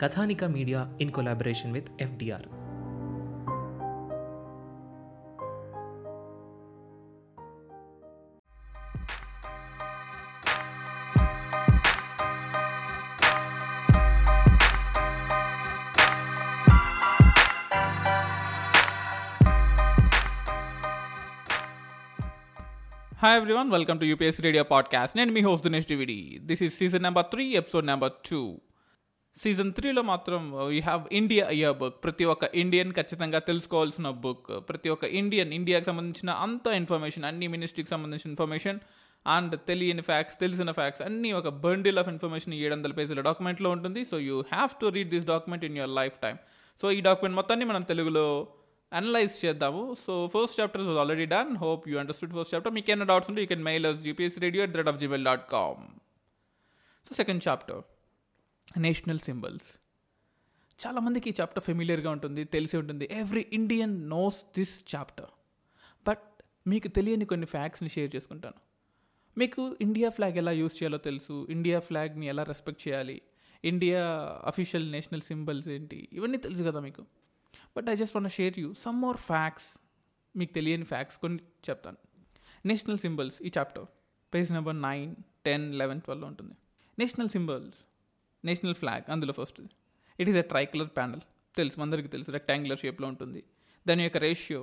Kathanika media in collaboration with FDR hi everyone welcome to UPS radio podcast నేను మీ host Dinesh DVD this is season number three episode number two season త్రీలో మాత్రం you have India year book ప్రతి ఒక్క Indian ఖచ్చితంగా తెలుసుకోవాల్సిన book ప్రతి ఒక్క ఇండియన్ ఇండియాకి సంబంధించిన అంత ఇన్ఫర్మేషన్ అన్ని మినిస్ట్రీకి సంబంధించిన ఇన్ఫర్మేషన్ అండ్ తెలియని ఫ్యాక్ట్స్ తెలిసిన ఫ్యాక్ట్స్ అన్ని ఒక బండిల్ ఆఫ్ ఇన్ఫర్మేషన్ ఏడు వందల పేజీల డాక్యుమెంట్లో ఉంటుంది. So you have to read this document in your life time so ఈ డాక్యుమెంట్ మొత్తాన్ని మనం తెలుగులో అనలైజ్ చేద్దాము. So first chapter was already done hope you understood first chapter మీకు ఏమైనా డౌట్స్ ఉంటే you can mail us UPS radio at the rate of Gmail dot com so second chapter national symbols. చాలామందికి ఈ chapter ఫెమిలియర్గా ఉంటుంది తెలిసి ఉంటుంది. Every Indian knows this chapter but మీకు తెలియని కొన్ని ఫ్యాక్ట్స్ని షేర్ చేసుకుంటాను. మీకు ఇండియా ఫ్లాగ్ ఎలా యూస్ చేయాలో తెలుసు. ఇండియా ఫ్లాగ్ని ఎలా రెస్పెక్ట్ చేయాలి? ఇండియా అఫీషియల్ నేషనల్ సింబల్స్ ఏంటి? ఇవన్నీ తెలుసు కదా మీకు. But I just want share you some more facts మీకు తెలియని ఫ్యాక్ట్స్ కొన్ని చెప్తాను. నేషనల్ సింబల్స్ ఈ chapter page number nine ten eleven twelve ఉంటుంది. నేషనల్ సింబల్స్ నేషనల్ ఫ్లాగ్ అందులో first it is a tricolour panel తెలుసు అందరికీ తెలుసు రెక్టాంగులర్ షేప్లో ఉంటుంది. దాని యొక్క రేషియో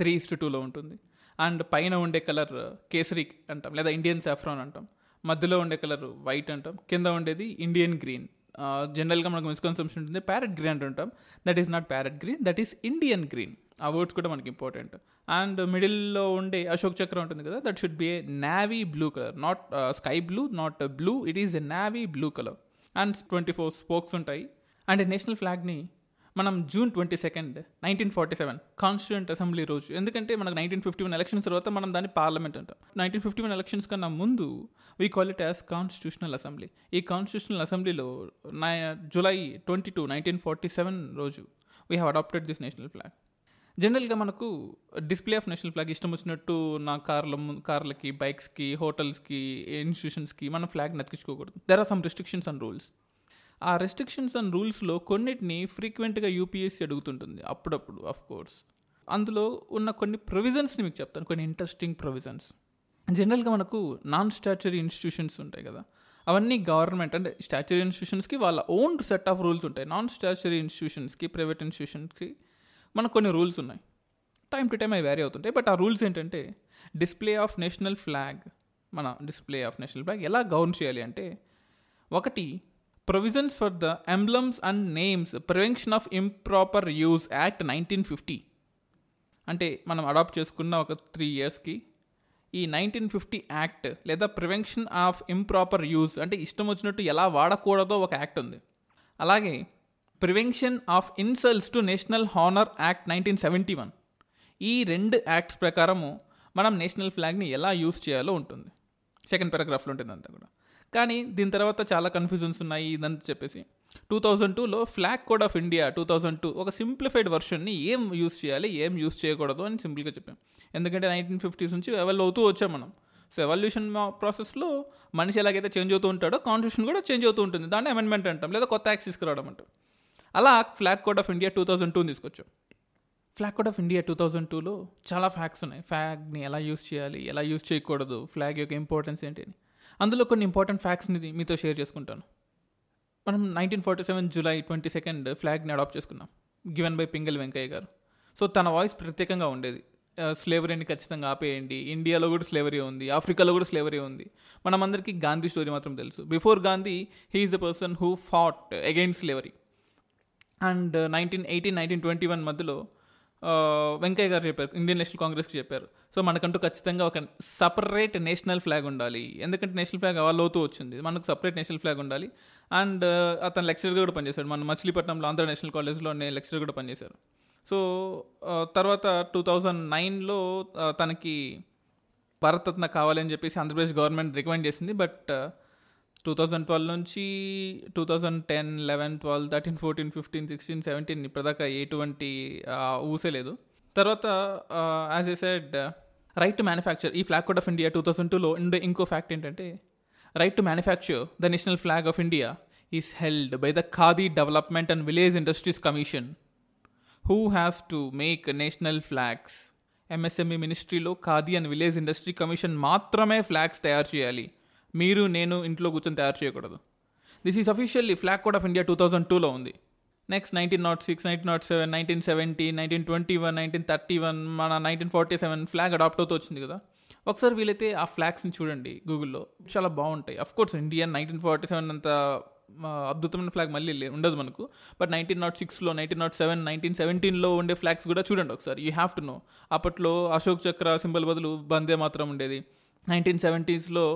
త్రీ ఇస్ట్ టూలో ఉంటుంది. అండ్ పైన ఉండే కలర్ కేసరి అంటాం లేదా ఇండియన్ సాఫ్రాన్ అంటాం. మధ్యలో ఉండే కలర్ వైట్ అంటాం. కింద ఉండేది ఇండియన్ గ్రీన్ జనరల్గా మనకు మిస్కన్సెప్షన్ ఉంటుంది ప్యారెట్ గ్రీన్ ఉంటాం. That is not parrot green that is Indian green ఆ వర్డ్స్ కూడా మనకి ఇంపార్టెంట్ అండ్ మిడిల్లో ఉండే అశోక్ చక్ర ఉంటుంది కదా that should be a navy blue colour not sky blue not blue it is a navy blue colour and twenty four spokes ఉంటాయి. And national ఫ్లాగ్ని మనం June twenty second nineteen forty seven constituent assembly రోజు. ఎందుకంటే మనకు nineteen fifty one elections తర్వాత మనం దాన్ని parliament అంటాం. నైన్టీన్ ఫిఫ్టీ వన్ ఎలక్షన్స్ కన్నా ముందు we call it as constitutional assembly ఈ కాన్స్టిట్యూషనల్ అసెంబ్లీలో నై July twenty two nineteen forty seven రోజు we have adapted this national flag జనరల్గా మనకు డిస్ప్లే ఆఫ్ నేషనల్ ఫ్లాగ్ ఇష్టం వచ్చినట్టు నా కార్ల కార్లకి బైక్స్కి హోటల్స్కి ఇన్స్టిట్యూషన్స్కి మనం flag నతికించుకోకూడదు. There are some restrictions and rules ఆ రెస్ట్రిక్షన్స్ అండ్ రూల్స్లో కొన్నిటిని ఫ్రీక్వెంట్గా యూపీఎస్సీ అడుగుతుంటుంది. అప్పుడప్పుడు ఆఫ్ కోర్స్ అందులో ఉన్న కొన్ని ప్రొవిజన్స్ని మీకు చెప్తాను. కొన్ని ఇంట్రెస్టింగ్ ప్రొవిజన్స్ జనరల్గా మనకు నాన్ స్టాచ్యురీ ఇన్స్టిట్యూషన్స్ ఉంటాయి కదా. అవన్నీ గవర్నమెంట్ అంటే స్టాచ్యురీ ఇన్స్టిట్యూషన్స్కి వాళ్ళ ఓన్ సెట్ ఆఫ్ రూల్స్ ఉంటాయి. నాన్ స్టాచ్యురీ ఇన్స్టిట్యూషన్స్కి ప్రైవేట్ ఇన్స్టిట్యూషన్స్కి మనకు కొన్ని రూల్స్ ఉన్నాయి. టైం టు టైం అవి వ్యారీ అవుతుంటాయి. బట్ ఆ రూల్స్ ఏంటంటే డిస్ప్లే ఆఫ్ నేషనల్ ఫ్లాగ్ మన డిస్ప్లే ఆఫ్ నేషనల్ ఫ్లాగ్ ఎలా గౌన్ చేయాలి అంటే ఒకటి provisions for the emblems and names prevention of improper use act nineteen fifty అంటే మనం అడాప్ట్ చేసుకున్న ఒక త్రీ ఇయర్స్కి ఈ నైన్టీన్ ఫిఫ్టీ యాక్ట్ లేదా ప్రివెన్షన్ ఆఫ్ ఇంప్రాపర్ యూజ్ అంటే ఇష్టం వచ్చినట్టు ఎలా వాడకూడదో ఒక యాక్ట్ ఉంది. అలాగే prevention of insults to national honour act nineteen seventy one ఈ రెండు యాక్ట్స్ ప్రకారము మనం నేషనల్ ఫ్లాగ్ని ఎలా యూస్ చేయాలో ఉంటుంది. సెకండ్ పారాగ్రాఫ్లో ఉంటుంది అంతా కూడా. కానీ దీని తర్వాత చాలా కన్ఫ్యూజన్స్ ఉన్నాయి ఇదంతా చెప్పేసి. టూ థౌజండ్ టూలో flag code of India two thousand two ఒక సింప్లిఫైడ్ వర్షన్ని ఏం యూస్ చేయాలి ఏం యూస్ చేయకూడదు అని సింపుల్గా చెప్పాం. ఎందుకంటే నైన్టీన్ ఫిఫ్టీస్ నుంచి ఎవల్ అవుతూ వచ్చాం మనం. సో ఎవల్యూషన్ ప్రాసెస్లో మనిషి ఎలాగైతే చేంజ్ అవుతూ ఉంటాడో కాన్స్టిట్యూషన్ కూడా చేంజ్ అవుతూ ఉంటుంది. దాన్ని అమెండ్మెంట్ అంటాం లేదా కొత్త యాక్ట్ తీసుకురావడం అంటాం. అలా flag code of India two thousand టూని తీసుకొచ్చాం. Flag code of India two thousand టూలో చాలా ఫ్యాక్ట్స్ ఉన్నాయి. ఫ్లాగ్ని ఎలా యూస్ చేయాలి ఎలా యూస్ చేయకూడదు ఫ్లాగ్ యొక్క ఇంపార్టెన్స్ ఏంటి అని అందులో కొన్ని ఇంపార్టెంట్ ఫ్యాక్ట్స్ని మీతో షేర్ చేసుకుంటాను. మనం nineteen forty seven July twenty second ఫ్లాగ్ని adapt చేసుకున్నాం. గివెన్ బై పింగల్ వెంకయ్య గారు. సో తన వాయిస్ ప్రత్యేకంగా ఉండేది. స్లేవరీని ఖచ్చితంగా ఆపేయండి. ఇండియాలో కూడా స్లేవరీ ఉంది. ఆఫ్రికాలో కూడా స్లేవరీ ఉంది. మనమందరికీ గాంధీ స్టోరీ మాత్రం తెలుసు. Before Gandhi he is the person who fought against slavery and nineteen eighteen nineteen twenty one మధ్యలో వెంకయ్య గారు చెప్పారు ఇండియన్ నేషనల్ కాంగ్రెస్కి చెప్పారు. సో మనకంటూ ఖచ్చితంగా ఒక సపరేట్ నేషనల్ ఫ్లాగ్ ఉండాలి. ఎందుకంటే నేషనల్ ఫ్లాగ్ అవ్వలోతూ వచ్చింది. మనకు సపరేట్ నేషనల్ ఫ్లాగ్ ఉండాలి. అండ్ అతను లెక్చరర్గా కూడా పనిచేశాడు. మన మచిలీపట్నంలో ఆంధ్ర నేషనల్ కాలేజ్లో నేను లెక్చరర్ కూడా పనిచేశారు. సో తర్వాత టూ థౌజండ్ నైన్లో తనకి భారతరత్న కావాలని చెప్పేసి ఆంధ్రప్రదేశ్ గవర్నమెంట్ రికమెండ్ చేసింది. బట్ టూ థౌజండ్ ట్వెల్వ్ నుంచి two thousand ten eleven twelve thirteen fourteen fifteen sixteen seventeen ఇప్పటిదాకా ఎటువంటి ఊసలేదు ఊసే లేదు. తర్వాత as I said right to manufacture ఈ flag code of India two thousand టూలో ఉండే ఇంకో ఫ్యాక్ట్ ఏంటంటే right to manufacture the national flag of India is held by the Khadi development and village industries commission who has to make national flags MSME మినిస్ట్రీలో Khadi and village industry commission మాత్రమే flags తయారు చేయాలి. మీరు నేను ఇంట్లో కూర్చొని తయారు చేయకూడదు. This is officially flag code of India two thousand టూలో ఉంది. Next nineteen nought six nineteen nought seven nineteen seventy nineteen twenty one nineteen thirty one మన nineteen forty seven flag adapt అవుతూ వచ్చింది కదా. ఒకసారి వీలైతే ఆ ఫ్లాగ్స్ని చూడండి గూగుల్లో చాలా బాగుంటాయి. Of course Indian nineteen forty seven అంత అద్భుతమైన ఫ్లాగ్ మళ్ళీ ఉండదు మనకు. బట్ నైన్టీన్ నాట్ సిక్స్లో నైన్టీన్ నాట్ సెవెన్ నైన్టీన్ సెవెంటీన్లో ఉండే ఫ్లాగ్స్ కూడా చూడండి ఒకసారి. యూ హ్యావ్ టు నో అప్పట్లో అశోక్ చక్ర సింబల్ బదులు బందే మాత్రం ఉండేది. నైన్టీన్ సెవెంటీస్లో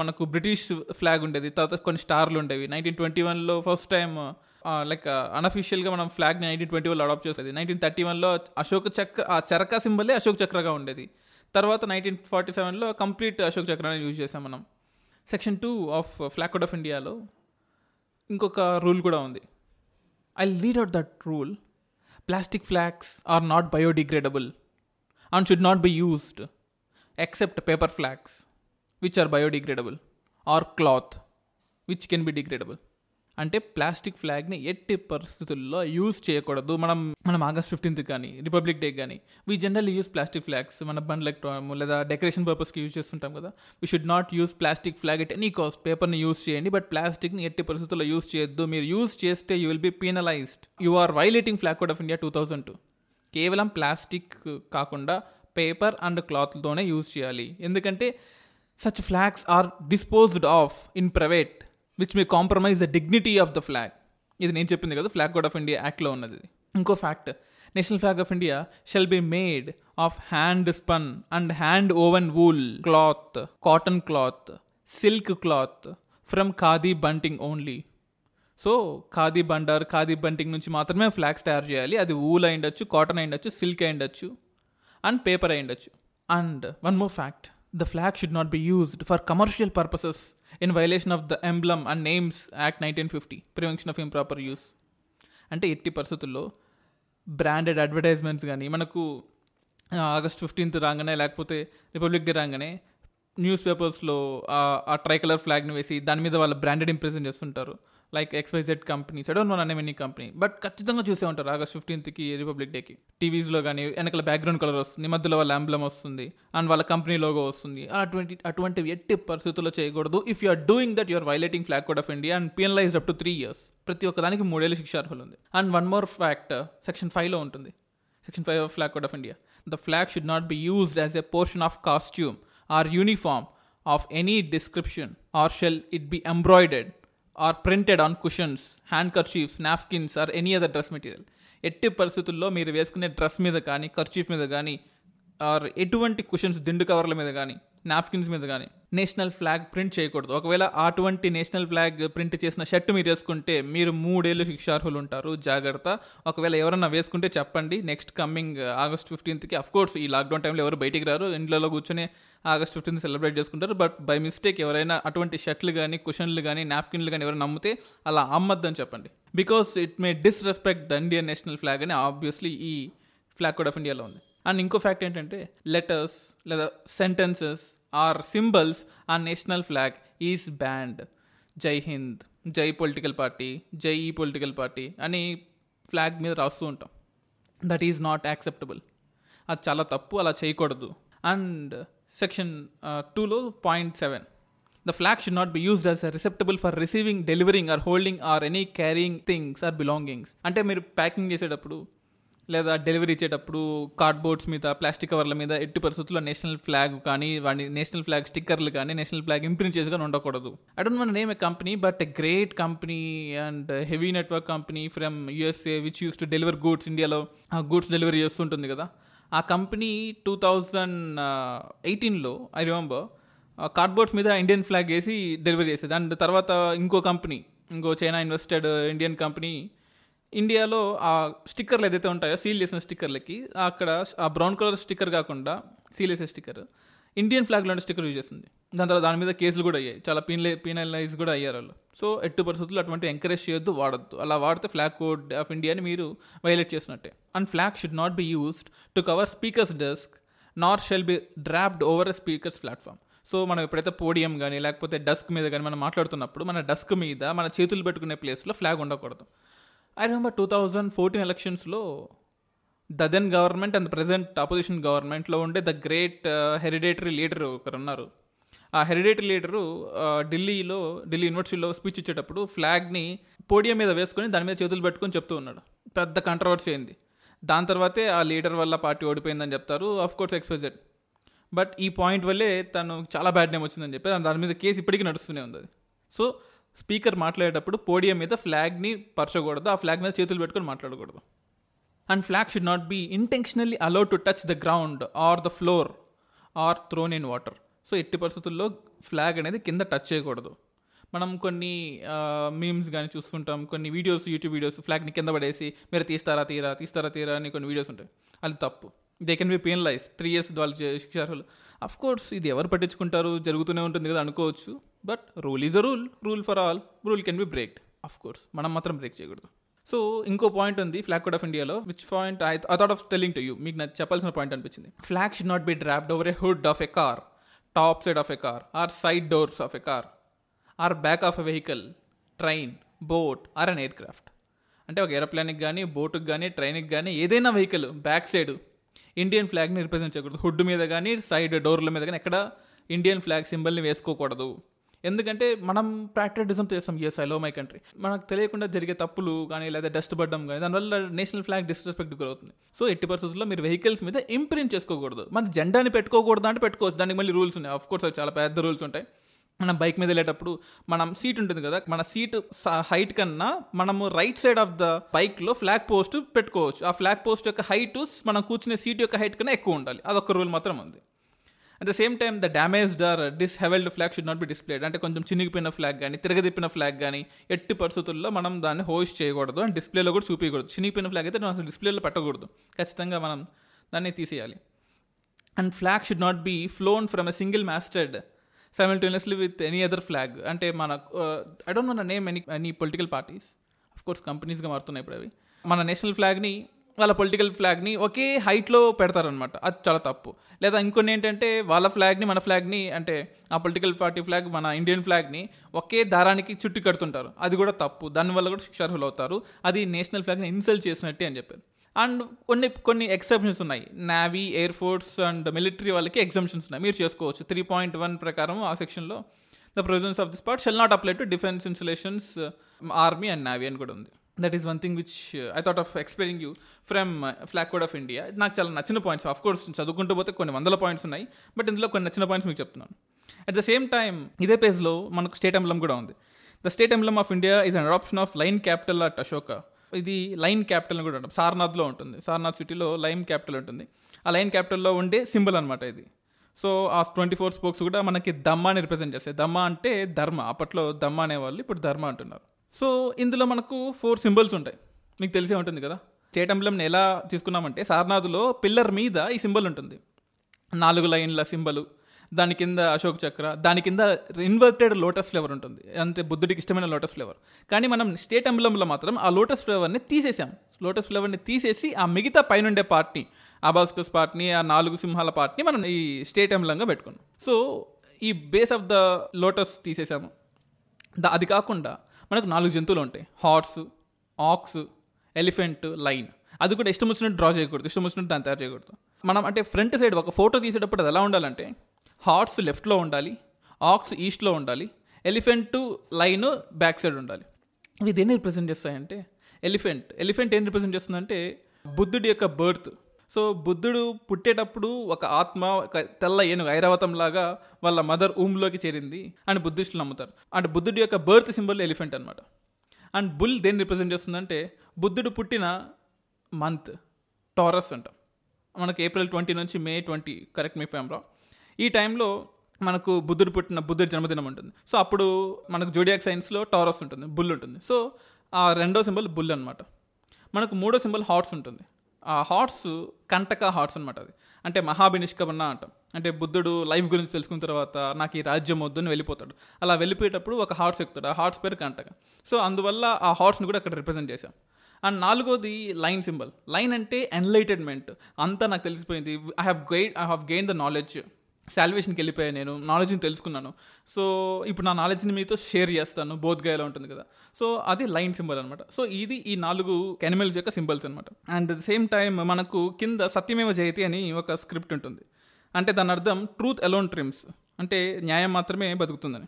మనకు బ్రిటిష్ ఫ్లాగ్ ఉండేది. తర్వాత కొన్ని స్టార్లు ఉండేవి. నైన్టీన్ ట్వంటీ వన్లో ఫస్ట్ టైం లైక్ అన్అఫీషియల్గా మనం ఫ్లాగ్ని నైన్టీన్ ట్వంటీ వన్లో అడాప్ట్ చేసేది. నైన్టీన్ థర్టీ వన్లో అశోక్ చక్ర ఆ చరకా సింబలే అశోక్ చక్రగా ఉండేది. తర్వాత నైన్టీన్ ఫార్టీ సెవెన్లో కంప్లీట్ అశోక్ చక్రాన్ని యూజ్ చేసాం మనం. Section two of flag code of ఇండియాలో ఇంకొక రూల్ కూడా ఉంది. I read out that rule plastic flags are not biodegradable and should not be used except paper flags which are biodegradable or cloth which can be degradable అంటే plastic ఫ్లాగ్ని ఎట్టి పరిస్థితుల్లో use చేయకూడదు. మనం మనం ఆగస్ట్ ఫిఫ్టీన్త్ కానీ republic day కానీ we general use plastic flags మన బండ్లకు లేదా డెకరేషన్ పర్పస్కి యూజ్ చేస్తుంటాం కదా. We should not use plastic flag at any cost పేపర్ని యూజ్ చేయండి బట్ ప్లాస్టిక్ని ఎట్టి పరిస్థితుల్లో యూజ్ చేయొద్దు. మీరు యూజ్ చేస్తే you will be penalised you are violating flag code of India two thousand two కేవలం ప్లాస్టిక్ కాకుండా పేపర్ అండ్ క్లాత్తోనే యూజ్ చేయాలి. ఎందుకంటే such flags are disposed of in private which may compromise the dignity of the flag ఇది నేను చెప్పింది కదా flag code of India యాక్ట్లో ఉన్నది. ఇంకో fact national flag of India shall be made of hand spun and hand woven wool cloth cotton cloth silk cloth from Khadi bunting only so Khadi Bhandar khadi bunting నుంచి మాత్రమే flags తయారు చేయాలి. అది wool అయి ఉండొచ్చు కాటన్ అయి ఉండొచ్చు సిల్క్ అయి ఉండొచ్చు అండ్ పేపర్ అయి ఉండొచ్చు. And one more fact the flag should not be used for commercial purposes in violation of the emblem and names act nineteen fifty prevention of improper use అంటే ఎట్టి పరిస్థితుల్లో branded advertisements కానీ మనకు August fifteenth రాగానే లేకపోతే republic day రాగానే news పేపర్స్లో ఆ ట్రైకలర్ ఫ్లాగ్ని వేసి దాని మీద వాళ్ళ బ్రాండెడ్ ఇంప్రెషన్ చేస్తుంటారు. Like XYZ companies I don't know అనే ఎనీ కంపెనీ బట్ ఖచ్చితంగా చూసే ఉంటారు. ఆగస్ట్ ఫిఫ్టీన్త్కి రిపబ్లిక్ డేకి టీవీస్లో కానీ వెనకాల బ్యాక్గ్రౌండ్ కలర్ వస్తుంది. మధ్యలో వాళ్ళ అంబ్లం వస్తుంది. అండ్ వాళ్ళ కంపెనీ లోగో వస్తుంది. అటువంటి అటువంటివి ఎట్టి పరిస్థితుల్లో చేయకూడదు. If you are doing that your violating flag code of India and penalise up to three years ప్రతి ఒక్కదానికి మూడేళ్ళు శిక్ష అర్హులు ఉంది. And one more fact section ఫైవ్లో ఉంటుంది. Section five of flag code of India the flag should not be used as a portion of costume or uniform of any description or shall it be embroidered or printed on cushions handkerchiefs napkins or any other dress material ఎట్టి పరిస్థితుల్లో మీరు వేసుకునే dress మీద కానీ kerchief మీద కానీ are ఎటువంటి cushions దిండు కవర్ల మీద కానీ నాప్కిన్స్ మీద కానీ నేషనల్ ఫ్లాగ్ ప్రింట్ చేయకూడదు. ఒకవేళ అటువంటి నేషనల్ ఫ్లాగ్ ప్రింట్ చేసిన షర్ట్ మీరు వేసుకుంటే మీరు మూడేళ్ళు శిక్షార్హులు ఉంటారు. జాగ్రత్త. ఒకవేళ ఎవరన్నా వేసుకుంటే చెప్పండి. నెక్స్ట్ కమింగ్ ఆగస్ట్ ఫిఫ్టీన్త్కి అఫ్ కోర్స్ ఈ లాక్డౌన్ టైంలో ఎవరు బయటికి రారు. ఇంట్లో కూర్చొని ఆగస్ట్ ఫిఫ్టీన్త్ సెలబ్రేట్ చేసుకుంటారు. బట్ బై మిస్టేక్ ఎవరైనా అటువంటి షర్ట్లు కానీ కుషన్లు కానీ నాప్కిన్లు కానీ ఎవరైనా నమ్మితే అలా అమ్మద్దని చెప్పండి. Because it may disrespect the Indian national flag అని ఆబ్వియస్లీ ఈ ఫ్లాగ్ కోడ్ ఆఫ్ ఇండియాలో ఉంది. అండ్ ఇంకో ఫ్యాక్ట్ ఏంటంటే లెటర్స్ లేదా సెంటెన్సెస్ ఆర్ సింబల్స్ ఆ national flag is banned Jai Hind Jai political party జై ఈ పొలిటికల్ పార్టీ అని ఫ్లాగ్ మీద రాస్తూ ఉంటాం. దట్ ఈజ్ నాట్ యాక్సెప్టబుల్ అది చాలా తప్పు అలా చేయకూడదు. అండ్ సెక్షన్ టూలో point seven the flag should not be used as receptacle for receiving delivering or holding or any carrying things or belongings అంటే మీరు ప్యాకింగ్ చేసేటప్పుడు లేదా డెలివరీ ఇచ్చేటప్పుడు కార్డ్బోర్డ్స్ మీద ప్లాస్టిక్ కవర్ల మీద ఎట్టి పరిస్థితుల్లో నేషనల్ ఫ్లాగ్ కానీ వాడి నేషనల్ ఫ్లాగ్ స్టిక్కర్లు కానీ నేషనల్ ఫ్లాగ్ ఇంప్రింట్ చేసి కానీ ఉండకూడదు. I don't want name a company but a great company and heavy network company from USA which use to deliver goods ఇండియాలో గూడ్స్ డెలివరీ చేస్తుంటుంది కదా. ఆ కంపెనీ టూ థౌజండ్ ఎయిటీన్లో ఐ రిమెంబర్ కార్డ్బోర్డ్స్ మీద Indian flag వేసి delivery చేసేది. And తర్వాత ఇంకో కంపెనీ ఇంకో చైనా ఇన్వెస్టెడ్ ఇండియన్ కంపెనీ ఇండియాలో ఆ స్టిక్కర్లు ఏదైతే ఉంటాయో సీల్ చేసిన స్టిక్కర్లకి అక్కడ ఆ బ్రౌన్ కలర్ స్టిక్కర్ కాకుండా సీల్ చేసే స్టిక్కర్ ఇండియన్ ఫ్లాగ్ లాంటి స్టిక్కర్ యూజ్ చేస్తుంది. దాని తర్వాత దాని మీద కేసులు కూడా అయ్యాయి. చాలా పీనలై పీనలైజ్ కూడా అయ్యారు వాళ్ళు. సో ఎట్టు పరిస్థితుల్లో అటువంటి ఎంకరేజ్ చేయొద్దు వాడద్దు. అలా వాడితే ఫ్లాగ్ కోడ్ ఆఫ్ ఇండియాని మీరు వైలేట్ చేసినట్టే. And flag should not be used to cover speakers desk nor shall be draped over a speakers platform so మనం ఎప్పుడైతే పోడియం కానీ లేకపోతే డస్క్ మీద కానీ మనం మాట్లాడుతున్నప్పుడు మన డస్క్ మీద మన చేతులు పెట్టుకునే ప్లేస్లో ఫ్లాగ్ ఉండకూడదు. I remember two thousand fourteen ఎలక్షన్స్లో the then government and present opposition గవర్నమెంట్లో ఉండే ద గ్రేట్ హెరిడేటరీ లీడర్ ఒకరు ఉన్నారు. ఆ హెరిడేటరీ లీడరు uh, ఢిల్లీలో ఢిల్లీ యూనివర్సిటీలో స్పీచ్ ఇచ్చేటప్పుడు ఫ్లాగ్ని పోడియం మీద వేసుకొని దాని మీద చేతులు పెట్టుకొని చెప్తూ ఉన్నాడు. పెద్ద కంట్రవర్సీ అయింది. దాని తర్వాతే ఆ లీడర్ వల్ల పార్టీ ఓడిపోయిందని చెప్తారు ఆఫ్ కోర్స్ ఎక్స్పెజెడ్ బట్ ఈ పాయింట్ వల్లే తను చాలా బ్యాడ్ నేమ్ వచ్చిందని చెప్పి దాని మీద కేసు ఇప్పటికీ నడుస్తూనే ఉంది సో స్పీకర్ మాట్లాడేటప్పుడు పోడియం మీద ఫ్లాగ్ని పరచకూడదు ఆ ఫ్లాగ్ మీద చేతులు పెట్టుకొని మాట్లాడకూడదు. And flag should not be intentionally allowed to touch the ground or the floor or thrown in water so ఎట్టి పరిస్థితుల్లో ఫ్లాగ్ అనేది కింద టచ్ చేయకూడదు. మనం కొన్ని మీమ్స్ కానీ చూస్తుంటాం కొన్ని వీడియోస్ యూట్యూబ్ వీడియోస్ ఫ్లాగ్ని కింద పడేసి మీరు తీస్తారా తీరా తీస్తారా తీరా అని కొన్ని వీడియోస్ ఉంటాయి. అది తప్పు. They can be penalise three years వాళ్ళు శిక్షార్హులు అఫ్ కోర్స్ ఇది ఎవరు పట్టించుకుంటారు? జరుగుతూనే ఉంటుంది కదా అనుకోవచ్చు. But rule is a rule rule for all rule can be breaked of course మనం మాత్రం బ్రేక్ చేయకూడదు. సో ఇంకో పాయింట్ ఉంది ఫ్లాగ్ కోడ్ ఆఫ్ ఇండియాలో which point I thought of telling to you మీకు నాకు చెప్పాల్సిన పాయింట్ అనిపించింది. Flag should not be draped over a hood of a car top side of a car or side doors of a car or back of a vehicle train boat or an aircraft అంటే ఒక ఏరోప్లేన్కి కానీ బోటుకి కానీ ట్రైన్కి కానీ ఏదైనా vehicle back side Indian ఫ్లాగ్ని represent చేయకూడదు. హుడ్ మీద కానీ సైడ్ డోర్ల మీద కానీ ఎక్కడ ఇండియన్ ఫ్లాగ్ సింబల్ని వేసుకోకూడదు. ఎందుకంటే మనం ప్రాక్టిడిజం చేస్తాం. Yes I love my country మనకు తెలియకుండా జరిగే తప్పులు కానీ లేదా డస్ట్ పడడం కానీ దానివల్ల నేషనల్ ఫ్లాగ్ డిస్రెస్పెక్ట్ గురవుతుంది సో ఎట్టి పరిస్థితుల్లో మీరు వెహికల్స్ మీద ఇంప్రింట్ చేసుకోకూడదు. మన జెండాని పెట్టుకోకూడదు అంటే పెట్టుకోవచ్చు. దానికి మళ్ళీ రూల్స్ ఉన్నాయి. ఆఫ్ కోర్స్ చాలా పెద్ద రూల్స్ ఉంటాయి. మనం బైక్ మీద వెళ్ళేటప్పుడు మనం సీట్ ఉంటుంది కదా మన సీట్ హైట్ కన్నా మనము రైట్ సైడ్ ఆఫ్ ద బైక్లో ఫ్లాగ్ పోస్ట్ పెట్టుకోవచ్చు. ఆ ఫ్లాగ్ పోస్ట్ యొక్క హైట్ మనం కూర్చునే సీట్ యొక్క హైట్ కన్నా ఎక్కువ ఉండాలి. అదొక రూల్ మాత్రం ఉంది. At the same time the damaged or dishevelled flag should not be displayed అంటే కొంచెం చినిగిపోయిన ఫ్లాగ్ కానీ తిరగదిప్పిన ఫ్లాగ్ కానీ ఎట్టి పరిస్థితుల్లో మనం దాన్ని హోస్ట్ చేయకూడదు అండ్ డిస్ప్లేలో కూడా చూపించకూడదు చినిగిపోయిన ఫ్లాగ్ అయితే మనం అసలు డిస్ప్లేలో పెట్టకూడదు. ఖచ్చితంగా మనం దాన్ని తీసేయాలి. And flag should not be flown from a single masthead simultaneously with any other flag అంటే మన I don't know name any any political parties of course కంపెనీస్గా మారుతున్నాయి ఇప్పుడు అవి. మన నేషనల్ ఫ్లాగ్ని వాళ్ళ పొలిటికల్ ఫ్లాగ్ని ఒకే హైట్లో పెడతారనమాట అది చాలా తప్పు. లేదా ఇంకొన్ని ఏంటంటే వాళ్ళ ఫ్లాగ్ని మన ఫ్లాగ్ని అంటే ఆ పొలిటికల్ పార్టీ ఫ్లాగ్ మన ఇండియన్ ఫ్లాగ్ని ఒకే దారానికి చుట్టి కడుతుంటారు అది కూడా తప్పు. దానివల్ల కూడా శిక్షార్హులు అవుతారు అది నేషనల్ ఫ్లాగ్ని ఇన్సల్ట్ చేసినట్టే అని చెప్పారు. అండ్ కొన్ని కొన్ని ఎక్సెప్షన్స్ ఉన్నాయి. Navy air force and military వాళ్ళకి ఎగ్జామ్షన్స్ ఉన్నాయి. మీరు చేసుకోవచ్చు. త్రీ పాయింట్ వన్ ప్రకారం ఆ సెక్షన్లో the provisions of this part shall not apply to defence installations army and navy అని కూడా ఉంది. That is one thing which I thought of explaining you from flag code of India నాకు చాలా నచ్చిన points of course చదువుకుంటూ పోతే కొన్ని వందల పాయింట్స్ ఉన్నాయి. బట్ ఇందులో కొన్ని నచ్చిన పాయింట్స్ మీకు చెప్తున్నాను. అట్ ద సేమ్ టైం ఇదే పేజ్లో మనకు స్టేట్ ఎంబ్లం కూడా ఉంది. The state emblem of India is an adaptation of lion capital at Ashoka ఇది లైన్ క్యాపిటల్ అని కూడా ఉంటుంది సార్నాథ్లో ఉంటుంది. సార్నాథ్ సిటీలో లైన్ క్యాపిటల్ ఉంటుంది. ఆ లైన్ క్యాపిటల్లో ఉండే సింబల్ అనమాట ఇది. సో ఆ ట్వంటీ ఫోర్ స్పోక్స్ కూడా మనకి దమ్మాని రిప్రజెంట్ చేస్తాయి. దమ్మ అంటే ధర్మ. అప్పట్లో దమ్మ అనేవాళ్ళు ఇప్పుడు ధర్మ అంటున్నారు. సో ఇందులో మనకు ఫోర్ సింబల్స్ ఉంటాయి. మీకు తెలిసే ఉంటుంది కదా? స్టేట్ ఎలా తీసుకున్నామంటే సార్నాథ్లో పిల్లర్ మీద ఈ సింబల్ ఉంటుంది. నాలుగు లైన్ల సింబలు దాని కింద అశోక్ చక్ర దాని కింద ఇన్వర్టెడ్ లోటస్ ఫ్లేవర్ ఉంటుంది. అంటే బుద్ధుడికి ఇష్టమైన లోటస్ ఫ్లేవర్ కానీ మనం స్టేట్ అంబులంలో మాత్రం ఆ లోటస్ ఫ్లేవర్ని తీసేసాం. లోటస్ ఫ్లేవర్ని తీసేసి ఆ మిగతా పైనుండే పార్ట్ని అబాస్కస్ పార్ట్ని ఆ నాలుగు సింహాల పార్ట్ని మనం ఈ స్టేట్ అంబులంగా పెట్టుకున్నాం. సో ఈ బేస్ ఆఫ్ ద లోటస్ తీసేసాము. ద అది కాకుండా మనకు నాలుగు జంతువులు ఉంటాయి. హార్స్ ఆక్స్ ఎలిఫెంట్ లైన్ అది కూడా ఇష్టం వచ్చినట్టు డ్రా చేయకూడదు ఇష్టం వచ్చినట్టు దాన్ని తయారు చేయకూడదు. మనం అంటే ఫ్రంట్ సైడ్ ఒక ఫోటో తీసేటప్పుడు అది ఎలా ఉండాలంటే హార్ట్స్ లెఫ్ట్లో ఉండాలి ఆక్స్ ఈస్ట్లో ఉండాలి ఎలిఫెంట్ లైన్ బ్యాక్ సైడ్ ఉండాలి. ఇవి దేన్ని రిప్రజెంట్ చేస్తాయంటే ఎలిఫెంట్ ఎలిఫెంట్ ఏం రిప్రజెంట్ చేస్తుందంటే బుద్ధుడి యొక్క బర్త్ సో బుద్ధుడు పుట్టేటప్పుడు ఒక ఆత్మ ఒక తెల్ల ఏనుగు ఐరావతం లాగా వాళ్ళ మదర్ ఊమ్లోకి చేరింది అని బుద్ధిస్టులు నమ్ముతారు. అంటే బుద్ధుడి యొక్క బర్త్ సింబల్ ఎలిఫెంట్ అనమాట అండ్ బుల్ దేన్ని రిప్రజెంట్ చేస్తుందంటే బుద్ధుడు పుట్టిన మంత్ టారస్ అంటాం. మనకి ఏప్రిల్ ట్వంటీ నుంచి మే ట్వంటీ కరెక్ట్ మీ ఫేమ్రా ఈ టైంలో మనకు బుద్ధుడు పుట్టిన బుద్ధుడి జన్మదినం ఉంటుంది. సో అప్పుడు మనకు జోడియాక్ సైన్స్లో టారస్ ఉంటుంది బుల్ ఉంటుంది. సో ఆ రెండో సింబల్ బుల్ అనమాట మనకు మూడో సింబల్ హార్ట్స్ ఉంటుంది. ఆ హార్ట్స్ కంటక హార్ట్స్ అనమాట అది. అంటే మహాభినిష్కమన్న అంటాం. అంటే బుద్ధుడు లైఫ్ గురించి తెలుసుకున్న తర్వాత నాకు ఈ రాజ్యం వద్దు అని వెళ్ళిపోతాడు. అలా వెళ్ళిపోయేటప్పుడు ఒక హార్ట్స్ ఎక్కుతాడు. ఆ హార్ట్స్ పేరు కంటక. సో అందువల్ల ఆ హార్ట్స్ని కూడా అక్కడ రిప్రజెంట్ చేశాం. అండ్ నాలుగోది లైన్ సింబల్. లైన్ అంటే ఎన్లైటెడ్మెంట్ అంతా నాకు తెలిసిపోయింది. I have guide I have gain the knowledge శాల్వేషన్కి వెళ్ళిపోయాను నేను నాలెడ్జ్ని తెలుసుకున్నాను. సో ఇప్పుడు నా నాలెడ్జ్ని మీతో షేర్ చేస్తాను బోధ్గాయలో ఉంటుంది కదా. సో అది లైన్ సింబల్ అనమాట సో ఇది ఈ నాలుగు ఎనిమల్స్ యొక్క సింబల్స్ అనమాట అండ్ ద సేమ్ టైం మనకు కింద సత్యమేవ జయతి అని ఒక స్క్రిప్ట్ ఉంటుంది. అంటే దాని అర్థం ట్రూత్ అలోన్ ట్రిమ్స్ అంటే న్యాయం మాత్రమే బతుకుతుందని.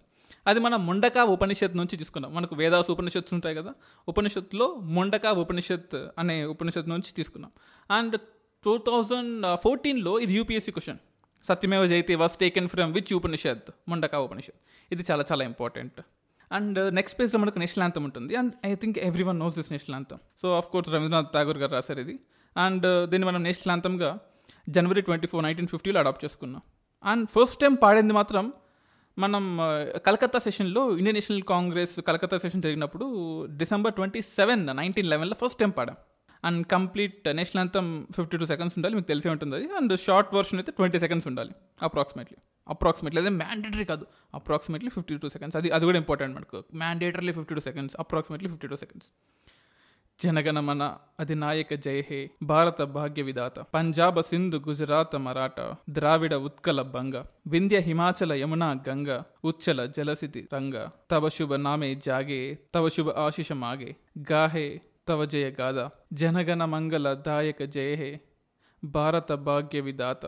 అది మనం ముండక ఉపనిషత్ నుంచి తీసుకున్నాం. మనకు వేదాస్ ఉపనిషత్స్ ఉంటాయి కదా. ఉపనిషత్తులో ముండక ఉపనిషత్ అనే ఉపనిషత్ నుంచి తీసుకున్నాం. అండ్ టూ థౌజండ్ ఫోర్టీన్లో ఇది UPSC question Satyameva Jayate was taken from which Upanishad? Mundaka Upanishad. ఇది చాలా చాలా ఇంపార్టెంట్ అండ్ నెక్స్ట్ పేజ్లో మనకు నేషనల్ ఉంటుంది. And I think everyone knows this national so of course Rabindranath Tagore garu రాశారు ఇది. అండ్ uh, దీన్ని మనం నేషనల్ జనవరి ట్వంటీ ఫోర్ నైన్టీన్ ఫిఫ్టీలో అడాప్ట్ చేసుకున్నాం. అండ్ ఫస్ట్ టైం పాడింది మాత్రం మనం uh, కలకత్తా సెషన్లో Indian National Congress Calcutta session జరిగినప్పుడు డిసెంబర్ ట్వంటీ సెవెన్ నైన్టీన్ లెవెన్లో first time పాడాం. And complete national anthem fifty two seconds ఉండాలి మీకు తెలిసే ఉంటుంది అది. అండ్ షార్ట్ వర్షన్ అయితే ట్వంటీ సెకండ్స్ ఉండాలి అప్రాక్సిమేట్లీ అప్రాక్సిమేట్లీ అదే మ్యాండేటరీ కాదు అప్రాక్సిమేట్లీ ఫిఫ్టీ టూ సెకండ్స్ అది అది కూడా ఇంపార్టెంట్ మనకు. Mandatory fifty two seconds approximately fifty two seconds Jana Gana Mana అధినాయక జయ హే భారత భాగ్య విధాత పంజాబ సింధు గుజరాత మరాఠ ద్రావిడ ఉత్కల బంగ వింధ్య హిమాచల యమునా గంగ ఉచ్చల జలసితి రంగ తవ శుభ నామే జాగే తవ శుభ ఆశిష మాగే గాహే తవ జయ గాథ. జనగణ మంగళ దాయక జయ హే భారత భాగ్య విదాత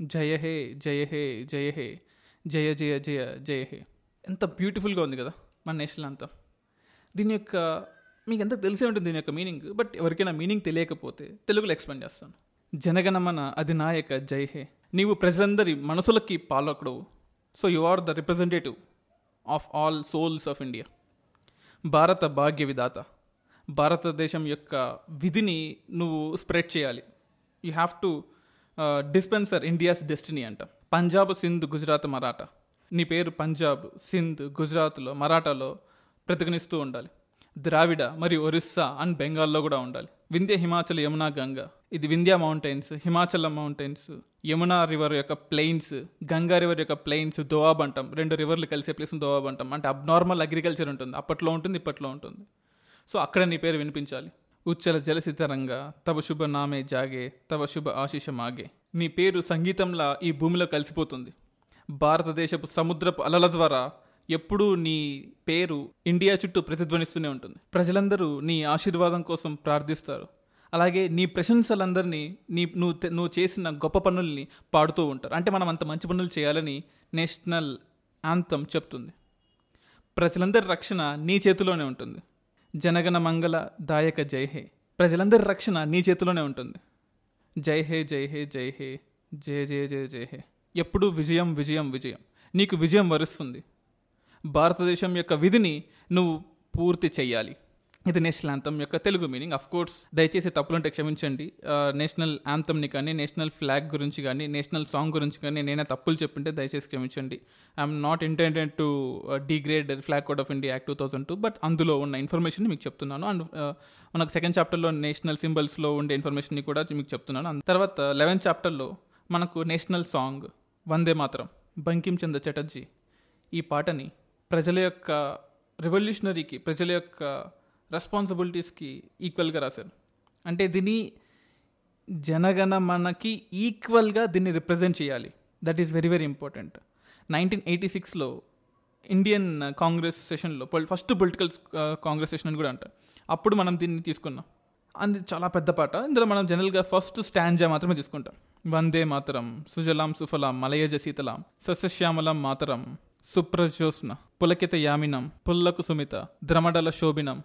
జయ హే జయ హే జయ హే జయ జయ జయ జయ హే ఎంత బ్యూటిఫుల్గా ఉంది కదా మన నేషనల్ అంతా. దీని యొక్క మీకు ఎంత తెలిసే ఉంటుంది దీని యొక్క మీనింగ్ బట్ ఎవరికైనా మీనింగ్ తెలియకపోతే తెలుగులో ఎక్స్ప్లెయిన్ చేస్తాను. జనగణమన అధినాయక జై హే నీవు ప్రజలందరి మనసులకి పాలకుడు so you are the representative of all souls of India భారత భాగ్య విదాత భారతదేశం యొక్క విధిని నువ్వు స్ప్రెడ్ చేయాలి. You have to dispenser India's destiny అంట. పంజాబ్ సింధ్ గుజరాత్ మరాఠా నీ పేరు పంజాబ్ సింధ్ గుజరాత్లో మరాఠాలో ప్రతిగణిస్తూ ఉండాలి. ద్రావిడ మరియు ఒరిస్సా అండ్ బెంగాల్లో కూడా ఉండాలి. వింధ్య హిమాచల్ యమునా గంగ. ఇది Vindhya mountains Himachal mountains Yamuna river యొక్క ప్లెయిన్స్ గంగా రివర్ యొక్క ప్లెయిన్స్ దోవాబ్ అంటాం రెండు రివర్లు కలిసే ప్లేస్ దోవాబ్ అంటాం అంటే అబ్నార్మల్ అగ్రికల్చర్ ఉంటుంది. అప్పట్లో ఉంటుంది ఇప్పట్లో ఉంటుంది. సో అక్కడ నీ పేరు వినిపించాలి. ఉచ్చల జలసితరంగా తవ శుభ నామే జాగే తవ శుభ ఆశీష మాగే నీ పేరు సంగీతంలా ఈ భూమిలో కలిసిపోతుంది. భారతదేశపు సముద్రపు అలల ద్వారా ఎప్పుడూ నీ పేరు ఇండియా చుట్టూ ప్రతిధ్వనిస్తూనే ఉంటుంది. ప్రజలందరూ నీ ఆశీర్వాదం కోసం ప్రార్థిస్తారు. అలాగే నీ ప్రశంసలందరినీ నీ నువ్వు నువ్వు చేసిన గొప్ప పనుల్ని పాడుతూ ఉంటారు. అంటే మనం అంత మంచి పనులు చేయాలని నేషనల్ యాంతం చెప్తుంది. ప్రజలందరి రక్షణ నీ చేతిలోనే ఉంటుంది. జనగణ మంగళ దాయక జై హే. ప్రజలందరి రక్షణ నీ చేతిలోనే ఉంటుంది. జై హే జై హే జై హే. జయ జయ జయ జయ హే. ఎప్పుడూ విజయం విజయం విజయం. నీకు విజయం వరుస్తుంది. భారతదేశం యొక్క విధిని నువ్వు పూర్తి చెయ్యాలి. ఇది నేషనల్ యాంథమ్ యొక్క తెలుగు మీనింగ్ అఫ్ కోర్స్ దయచేసి తప్పులుంటే క్షమించండి. నేషనల్ యాంథమ్ని కానీ నేషనల్ ఫ్లాగ్ గురించి కానీ నేషనల్ సాంగ్ గురించి కానీ నేనే తప్పులు చెప్పింటే దయచేసి క్షమించండి. I'm not intended to degrade flag code of India act two thousand two but అందులో ఉన్న ఇన్ఫర్మేషన్ మీకు చెప్తున్నాను. అండ్ uh, మనకు సెకండ్ చాప్టర్లో నేషనల్ సింబల్స్లో ఉండే ఇన్ఫర్మేషన్ని కూడా మీకు చెప్తున్నాను. అండ్ తర్వాత లెవెన్త్ చాప్టర్లో మనకు నేషనల్ సాంగ్ వందే మాత్రం బంకిం చంద్ర చటర్జీ ఈ పాటని ప్రజల యొక్క రెవల్యూషనరీకి ప్రజల యొక్క రెస్పాన్సిబిలిటీస్కి ఈక్వల్గా రాశారు. అంటే దీన్ని జనగణమనకి ఈక్వల్గా దీన్ని రిప్రజెంట్ చేయాలి. That is very very important nineteen eighty సిక్స్లో ఇండియన్ కాంగ్రెస్ సెషన్లో ఫస్ట్ పొలిటికల్ కాంగ్రెస్ సెషన్ అని కూడా అంటారు అప్పుడు మనం దీన్ని తీసుకున్నాం. అది చాలా పెద్ద పాట. ఇందులో మనం జనరల్గా ఫస్ట్ స్టాంజా మాత్రమే తీసుకుంటాం. వందే మాతరం సుజలాం సుఫలాం మలయజ శీతలాం సస్యశ్యామలం మాతరం సుప్రజ్యోత్స్న పులకిత యామినం పుల్లకు సుమిత ద్రమడల శోభినం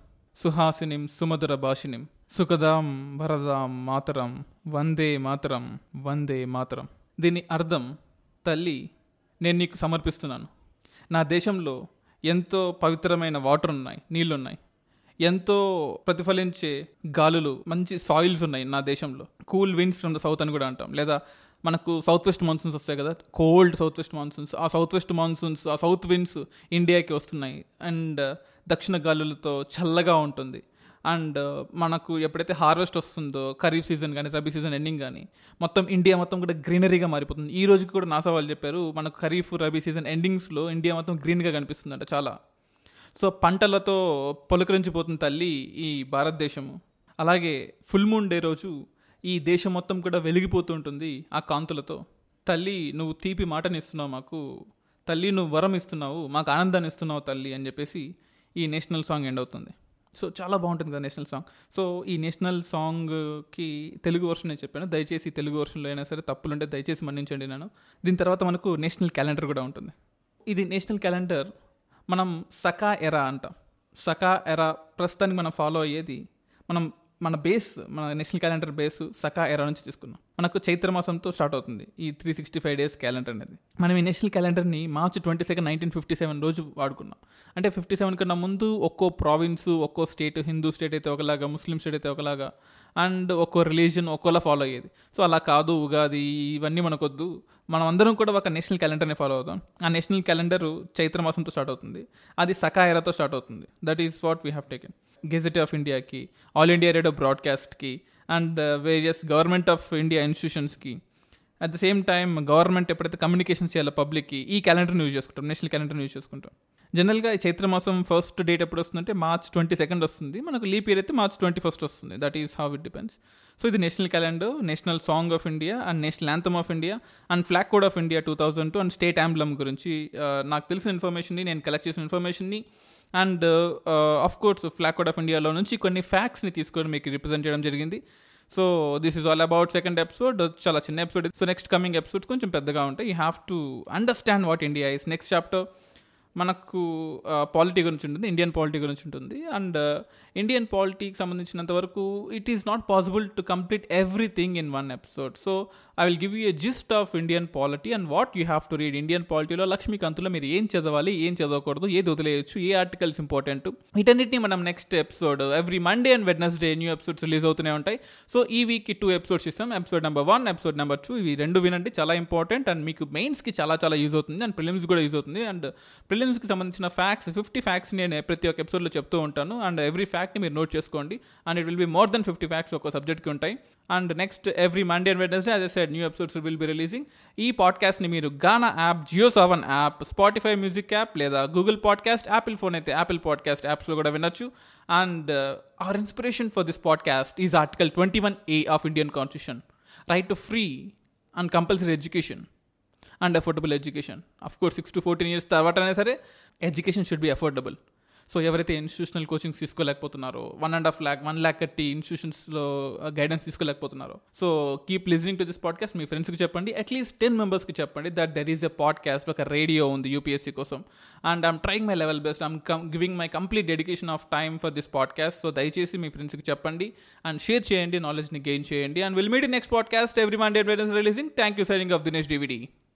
సుహాసినిం సుమధుర భాషినిం. సుఖదాం వరదాం మాతరం. వందే మాతరం వందే మాతరం. దీని అర్థం తల్లి నేను నీకు సమర్పిస్తున్నాను. నా దేశంలో ఎంతో పవిత్రమైన వాటర్ ఉన్నాయి నీళ్ళున్నాయి ఎంతో ప్రతిఫలించే గాలులు మంచి సాయిల్స్ ఉన్నాయి నా దేశంలో. Cool winds from the south అని కూడా అంటాం. లేదా మనకు సౌత్ వెస్ట్ మాన్సూన్స్ వస్తాయి కదా కోల్డ్ సౌత్ వెస్ట్ మాన్సూన్స్ ఆ సౌత్ వెస్ట్ మాన్సూన్స్ ఆ సౌత్ విండ్స్ ఇండియాకి వస్తున్నాయి. అండ్ దక్షిణ గాలులతో చల్లగా ఉంటుంది. అండ్ మనకు ఎప్పుడైతే హార్వెస్ట్ వస్తుందో ఖరీఫ్ సీజన్ కానీ రబీ సీజన్ ఎండింగ్ కానీ మొత్తం ఇండియా మొత్తం కూడా గ్రీనరీగా మారిపోతుంది. ఈ రోజుకి కూడా నాసా వాళ్ళు చెప్పారు మనకు ఖరీఫ్ రబీ సీజన్ ఎండింగ్స్లో ఇండియా మొత్తం గ్రీన్గా కనిపిస్తుందంట చాలా. సో పంటలతో పొలకరించిపోతుంది తల్లి ఈ భారతదేశము. అలాగే ఫుల్ మూన్ డే రోజు ఈ దేశం మొత్తం కూడా వెలిగిపోతుంటుంది ఆ కాంతులతో. తల్లి నువ్వు తీపి మాటని ఇస్తున్నావు మాకు. తల్లి నువ్వు వరం ఇస్తున్నావు. మాకు ఆనందాన్ని ఇస్తున్నావు తల్లి అని చెప్పేసి ఈ నేషనల్ సాంగ్ ఎండ్ అవుతుంది. సో చాలా బాగుంటుంది కదా నేషనల్ సాంగ్. సో ఈ నేషనల్ సాంగ్కి తెలుగు వర్షన్ నేను చెప్పాను. దయచేసి తెలుగు వర్షన్లో అయినా సరే తప్పులుంటే దయచేసి మన్నించండి నేను దీని తర్వాత మనకు నేషనల్ క్యాలెండర్ కూడా ఉంటుంది. ఇది నేషనల్ క్యాలెండర్ మనం సకా ఎరా అంటాం. సకా ఎరా ప్రస్తుతానికి మనం ఫాలో అయ్యేది మనం మన బేస్ మన national calendar base Saka era నుంచి తీసుకున్నాం. మనకు చైత్ర మాసంతో స్టార్ట్ అవుతుంది. ఈ three sixty five days calendar అనేది. మనం ఈ national క్యాలెండర్ని March twenty second nineteen fifty seven రోజు వాడుకున్నాం. అంటే ఫిఫ్టీ సెవెన్ కన్నా ముందు ఒక్కో ప్రావిన్స్ ఒక్కో స్టేట్ హిందూ స్టేట్ అయితే ఒకలాగా ముస్లిం స్టేట్ అయితే ఒకలాగా అండ్ ఒక్కో రిలీజన్ ఒక్కోలా ఫాలో అయ్యేది. సో అలా కాదు ఉగాది ఇవన్నీ మనకొద్దు. మనం అందరం కూడా ఒక నేషనల్ క్యాలెండర్ని ఫాలో అవుతాం. ఆ నేషనల్ క్యాలెండర్ చైత్ర మాసంతో స్టార్ట్ అవుతుంది. అది సకాయరాతో స్టార్ట్ అవుతుంది. That is what we have taken gazette of ఇండియాకి all India radio బ్రాడ్కాస్ట్కి and various government of India ఇన్స్టిట్యూషన్స్కి at the same time government ఎప్పుడైతే కమ్యూనికేషన్స్ చేయాలో పబ్లిక్కి ఈ క్యాలెండర్ని యూజ్ చేసుకుంటాం నేషనల్ క్యాలెండర్ని యూజ్ చేసుకుంటాం. జనరల్గా ఈ చైత్ర మాసం ఫస్ట్ డేట్ ఎప్పుడు వస్తుందంటే మార్చ్ ట్వంటీ సెకండ్ వస్తుంది. మనకు లీప్ ఇయర్ అయితే మార్చ్ ట్వంటీ ఫస్ట్ వస్తుంది. That is how it depends so ఇది national calendar national song of India and national anthem of India and flag code of India two thousand two and state emblem గురించి నాకు తెలిసిన ఇన్ఫర్మేషన్ని నేను collect చేసిన ఇన్ఫర్మేషన్ని and of course flag of ఇండియాలో నుంచి కొన్ని ఫ్యాక్ట్స్ని తీసుకొని మీకు రిప్రజెంట్ చేయడం జరిగింది. So this is all about second episode చాలా చిన్న episode so next coming episodes కొంచెం పెద్దగా ఉంటాయి. You have to understand what India is next chapter మనకు పాలిటీ గురించి ఉంటుంది ఇండియన్ పాలిటీ గురించి ఉంటుంది. అండ్ ఇండియన్ పాలిటీకి సంబంధించినంత వరకు it is not possible to complete everything in one episode so I will give you a gist of Indian polity and what you have to read Indian పాలిటీలో లక్ష్మీకాంత్లో మీరు ఏం చదవాలి ఏం చదవకూడదు ఏది వదిలేయచ్చు ఏ ఆర్టికల్స్ ఇంపార్టెంట్ వీటన్నిటిని మనం next episode every Monday and Wednesday new episodes release అవుతూనే ఉంటాయి. సో ఈ వీక్ టూ ఎపిసోడ్స్ ఇస్తాం episode number one episode number two ఇవి రెండు వినండి. చాలా ఇంపార్టెంట్ అండ్ మీకు మెయిన్స్కి చాలా చాలా యూజ్ అవుతుంది. అండ్ ప్రిలిమ్స్ కూడా యూజ్ అవుతుంది. అండ్ ఫిలిమ్స్కి సంబంధించిన ఫ్యాక్ట్స్ ఫిఫ్టీ ఫ్యాక్ట్స్ నేను ప్రతి ఒక్క ఎపిసోడ్లో చెప్తూ ఉంటాను. అండ్ ఎవ్రీ ఫ్యాక్ట్ని మీరు నోట్ చేసుకోండి. And it will be more than fifty facts ఒక సబ్జెక్ట్కి ఉంటాయి. And next every Monday and Wednesday అదే side new episodes will be releasing ఈ పాడ్కాస్ట్ని మీరు Gaana app Jio Saavn app Spotify music app లేదా గూగుల్ పాడ్కాస్ట్ యాపిల్ ఫోన్ అయితే Apple podcast యాప్స్లో కూడా వినొచ్చు. And our inspiration for this podcast is article twenty one A of Indian constitution right to free and compulsory education and affordable education of course six to fourteen years తర్వాత అయినా సరే education should be affordable so ఎవరైతే institutional coachings తీసుకోలేకపోతున్నారో one and half lakh one lakh కట్టి ఇన్స్టిట్యూషన్స్లో guidance తీసుకోలేకపోతున్నారో so keep listening to this podcast మీ ఫ్రెండ్స్కి చెప్పండి. At least ten మెంబర్స్కి చెప్పండి that there is a podcast ఒక రేడియో ఉంది యూపీఎస్సీ కోసం. And I'm trying my level best I'm come giving my complete dedication of time for this podcast so దయచేసి మీ ఫ్రెండ్స్కి చెప్పండి అండ్ షేర్ చేయండి నాలెడ్జ్ని గెయిన్ చేయండి. And will meet next podcast every Monday releasing thank you signing off Dinesh DVD